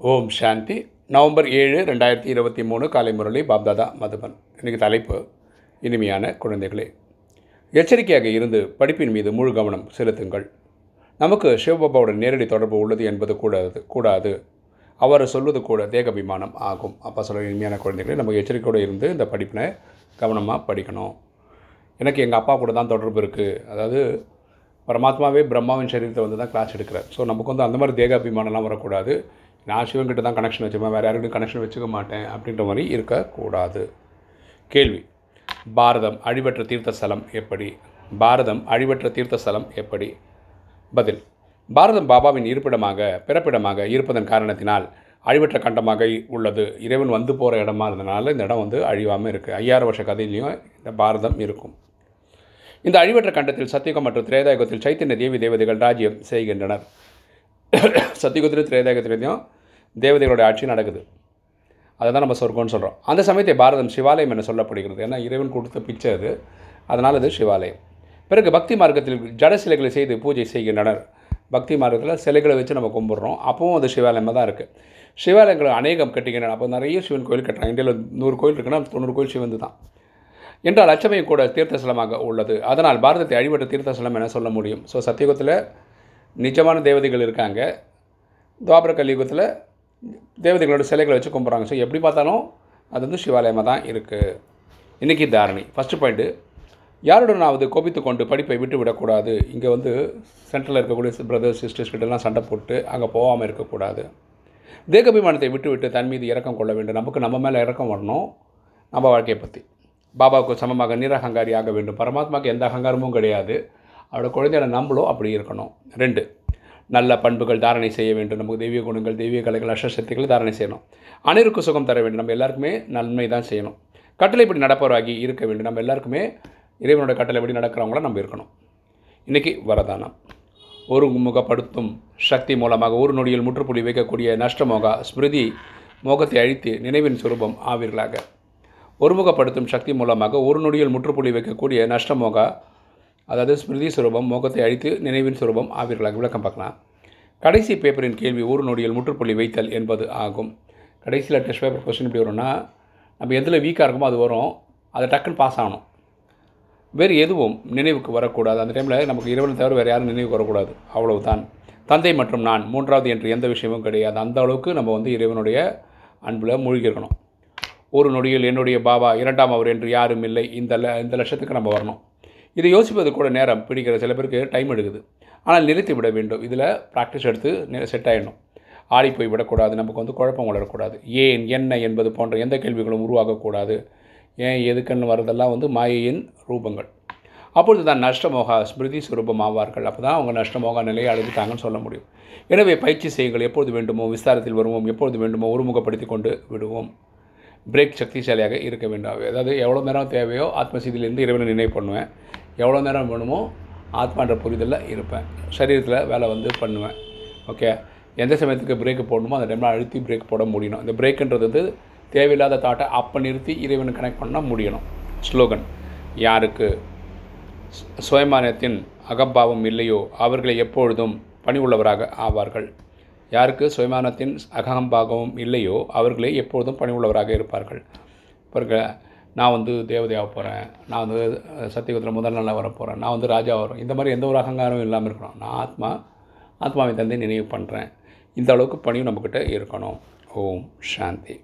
ஓம் சாந்தி. November ஏழு ரெண்டாயிரத்தி இருபத்தி மூணு காலை முரளி பாப்தாதா மதுபன். இன்றைக்கி தலைப்பு இனிமையான குழந்தைகளே. எச்சரிக்கையாக இருந்து படிப்பின் மீது முழு கவனம் செலுத்துங்கள். நமக்கு சிவபாபாவுடன் நேரடி தொடர்பு உள்ளது என்பது கூடாது கூடாது. அவர் சொல்வது கூட தேகபிமானம் ஆகும். அப்போ சொல்ல இனிமையான குழந்தைகளே நமக்கு எச்சரிக்கையோடு இருந்து இந்த படிப்பினை கவனமாக படிக்கணும். எனக்கு எங்கள் அப்பா கூட தான் தொடர்பு இருக்குது அதாவது பரமாத்மாவே பிரம்மாவின் சரீரத்தை வந்து தான் கிளாஸ் எடுக்கிறார். ஸோ நமக்கு வந்து அந்த மாதிரி தேகாபிமானம்லாம் வரக்கூடாது. நான் சிவன்கிட்ட தான் கனெக்ஷன் வச்சுப்பேன் வேறு யாருக்கிட்டும் கனெக்ஷன் வச்சுக்க மாட்டேன் அப்படின்ற மாதிரி இருக்கக்கூடாது. கேள்வி. பாரதம் அழிவற்ற தீர்த்தஸ்தலம் எப்படி? பாரதம் அழிவற்ற தீர்த்தஸ்தலம் எப்படி? பதில். பாரதம் பாபாவின் இருப்பிடமாக பிறப்பிடமாக இருப்பதன் காரணத்தினால் அழிவற்ற கண்டமாக உள்ளது. இறைவன் வந்து போகிற இடமா இருந்தனால இந்த இடம் வந்து அழிவாமல் இருக்குது ஐயாயிரம் வருஷ கதையிலையும் இந்த பாரதம் இருக்கும். இந்த அழிவற்ற கண்டத்தில் சத்தியகம் மற்றும் திரேதாயுகத்தில் சைத்தன்ய தேவி தேவதைகள் ராஜ்யம் செய்கின்றனர். சத்தியுகத்திலும் திரேதாயுகத்திலையும் தேவதைகளோட ஆட்சி நடக்குது. அதை தான் நம்ம சொர்க்கம்னு சொல்கிறோம் அந்த சமயத்தை பாரதம் சிவாலயம் என சொல்லப்படுகிறது. ஏன்னா இறைவன் கொடுத்த பிச்சை அது. அதனால் அது சிவாலயம். பிறகு பக்தி மார்க்கத்தில் ஜட சிலைகளை செய்து பூஜை செய்கின்றனர். பக்தி மார்க்கத்தில் சிலைகளை வச்சு நம்ம கும்பிட்றோம். அப்பவும் அது சிவாலயமாக தான் இருக்குது சிவாலயங்கள் அநேகம் கட்டுகின்றன. அப்போ நிறைய சிவன் கோயில் கட்டுறாங்க. இந்தியாவில் நூறு கோயில் இருக்குன்னா தொண்ணூறு கோயில் சிவந்து தான். என்றால் அச்சமயம் கூட தீர்த்தஸ்தலமாக உள்ளது. அதனால் பாரதத்தை அழிவற்ற தீர்த்தஸ்தலம் என சொல்ல முடியும். ஸோ சத்தியுகத்தில் நிஜமான தேவதைகள் இருக்காங்க. துவாபர கலியுகத்தில் தேவதைகளோட சிலைகளை வச்சு கும்பிட்றாங்க. ஸோ எப்படி பார்த்தாலும் அது வந்து சிவாலயமாக தான் இருக்குது இன்றைக்கி தாரணி. ஃபஸ்ட்டு பாயிண்ட்டு யாருடனாவது கோபித்து கொண்டு படிப்பை விட்டு விடக்கூடாது. இங்கே வந்து சென்ட்ரலில் இருக்கக்கூடிய பிரதர்ஸ் சிஸ்டர்ஸ் கிட்டலாம் சண்டை போட்டு அங்கே போகாமல் இருக்கக்கூடாது. தேகாபிமானத்தை விட்டு விட்டு தன் மீது இறக்கம் கொள்ள வேண்டும். நமக்கு நம்ம மேலே இறக்கம் வரணும். நம்ம வாழ்க்கையை பற்றி பாபாவுக்கு சமமாக நிரகங்காரி ஆக வேண்டும். பரமாத்மாவுக்கு எந்த அகங்காரமும் கிடையாது. அவரோட குழந்தையான நம்மளும் அப்படி இருக்கணும். ரெண்டு நல்ல பண்புகள் தாரணை செய்ய வேண்டும். நமக்கு தெய்வீக குணங்கள் தெய்வீக கலைகள் அஷ்டசக்திகளை தாரணை செய்யணும். அனைவருக்கும் சுகம் தர வேண்டும். நம்ம எல்லாருக்குமே நன்மை தான் செய்யணும். கட்டளைப்படி நடப்பவராகி இருக்க வேண்டும். நம்ம எல்லாருக்குமே இறைவனோட கட்டளைப்படி நடக்கிறவங்கள நம்ம இருக்கணும். இன்றைக்கி வரதானம். ஒரு முகப்படுத்தும் சக்தி மூலமாக ஒரு நொடியில் முற்றுப்புள்ளி வைக்கக்கூடிய நஷ்டமோகா ஸ்மிருதி மோகத்தை அழித்து நினைவின் சுரூபம் ஆவீர்களாக. ஒருமுகப்படுத்தும் சக்தி மூலமாக ஒரு நொடியில் முற்றுப்புள்ளி வைக்கக்கூடிய நஷ்டமோகா அதாவது ஸ்மிருதி சுரூபம் மோகத்தை அழித்து நினைவின் சுரூபம் ஆவீர்களாக விளக்கம் பார்க்கலாம். கடைசி பேப்பரின் கேள்வி ஒரு நொடியில் முற்றுப்புள்ளி வைத்தல் என்பது ஆகும். கடைசியில் டெஸ்ட் பேப்பர் கொஸ்டின் எப்படி வரும்னா நம்ம எதில் வீக்காக இருக்குமோ அது வரும். அதை டக்குன்னு பாஸ் ஆகணும். வேறு எதுவும் நினைவுக்கு வரக்கூடாது. அந்த டைமில் நமக்கு இறைவனை தவிர வேறு யாரும் நினைவுக்கு வரக்கூடாது. அவ்வளவுதான். தந்தை மற்றும் நான் மூன்றாவது என்று எந்த விஷயமும் கிடையாது. அந்த அளவுக்கு நம்ம வந்து இறைவனுடைய அன்பில் மூழ்கியிருக்கணும். ஒரு நொடியில் என்னுடைய பாபா இரண்டாம் அவர் என்று யாரும் இல்லை. இந்த ல இந்த லட்சத்துக்கு நம்ம வரணும். இதை யோசிப்பது கூட நேரம் பிடிக்கிற சில பேருக்கு டைம் எடுக்குது. ஆனால் நிறுத்தி விட வேண்டும். இதில் ப்ராக்டிஸ் எடுத்து செட் ஆகிடணும் ஆடி போய் விடக்கூடாது நமக்கு வந்து குழப்பம் வளரக்கூடாது. ஏன் என்ன என்பது போன்ற எந்த கேள்விகளும் உருவாகக்கூடாது. ஏன் எதுக்குன்னு வரதெல்லாம் வந்து மாயையின் ரூபங்கள். அப்பொழுது தான் நஷ்டமோகா ஸ்மிருதி சுரூபம் ஆவார்கள். அப்போ தான் அவங்க நஷ்டமோகா நிலையை அடைஞ்சிட்டாங்கன்னு சொல்ல முடியும். எனவே பயிற்சி செய்யுங்கள் எப்பொழுது வேண்டுமோ விஸ்தாரத்தில் வருவோம். எப்பொழுது வேண்டுமோ ஒருமுகப்படுத்தி கொண்டு விடுவோம். பிரேக் சக்திசாலியாக இருக்க வேண்டும். அதாவது எவ்வளோ நேரம் தேவையோ ஆத்மசீதியிலேருந்து இறைவனை நினைவு பண்ணுவேன். எவ்வளோ நேரம் வேணுமோ ஆத்மான்ற புரிதலில் இருப்பேன். சரீரத்தில் வேலை வந்து பண்ணுவேன். ஓகே? எந்த சமயத்துக்கு பிரேக்கு போடணுமோ அந்த டைமில் அழுத்தி பிரேக் போட முடியணும். இந்த பிரேக்குன்றது வந்து தேவையில்லாத தாட்டை அப்போ நிறுத்தி இறைவனை கனெக்ட் பண்ணால் முடியணும். ஸ்லோகன் யாருக்கு? சுயமானத்தின் அகம்பாவம் இல்லையோ அவர்களை எப்பொழுதும் பணி உள்ளவராக ஆவார்கள். யாருக்கு? சுயமானத்தின் அகம்பாகவும் இல்லையோ அவர்களே எப்பொழுதும் பணி உள்ளவராக இருப்பார்கள். பிறகு நான் வந்து தேவதையாக போகிறேன் நான் வந்து சத்தியகுத்திர முதல் நாளாக வர போகிறேன் நான் வந்து ராஜா வரும் இந்த மாதிரி எந்த ஒரு அகங்காரமும் இல்லாமல் இருக்கணும். நான் ஆத்மா ஆத்மாவை தந்தை நினைவு பண்ணுறேன் இந்த அளவுக்கு பணியும் நம்மக்கிட்ட இருக்கணும். ஓம் சாந்தி.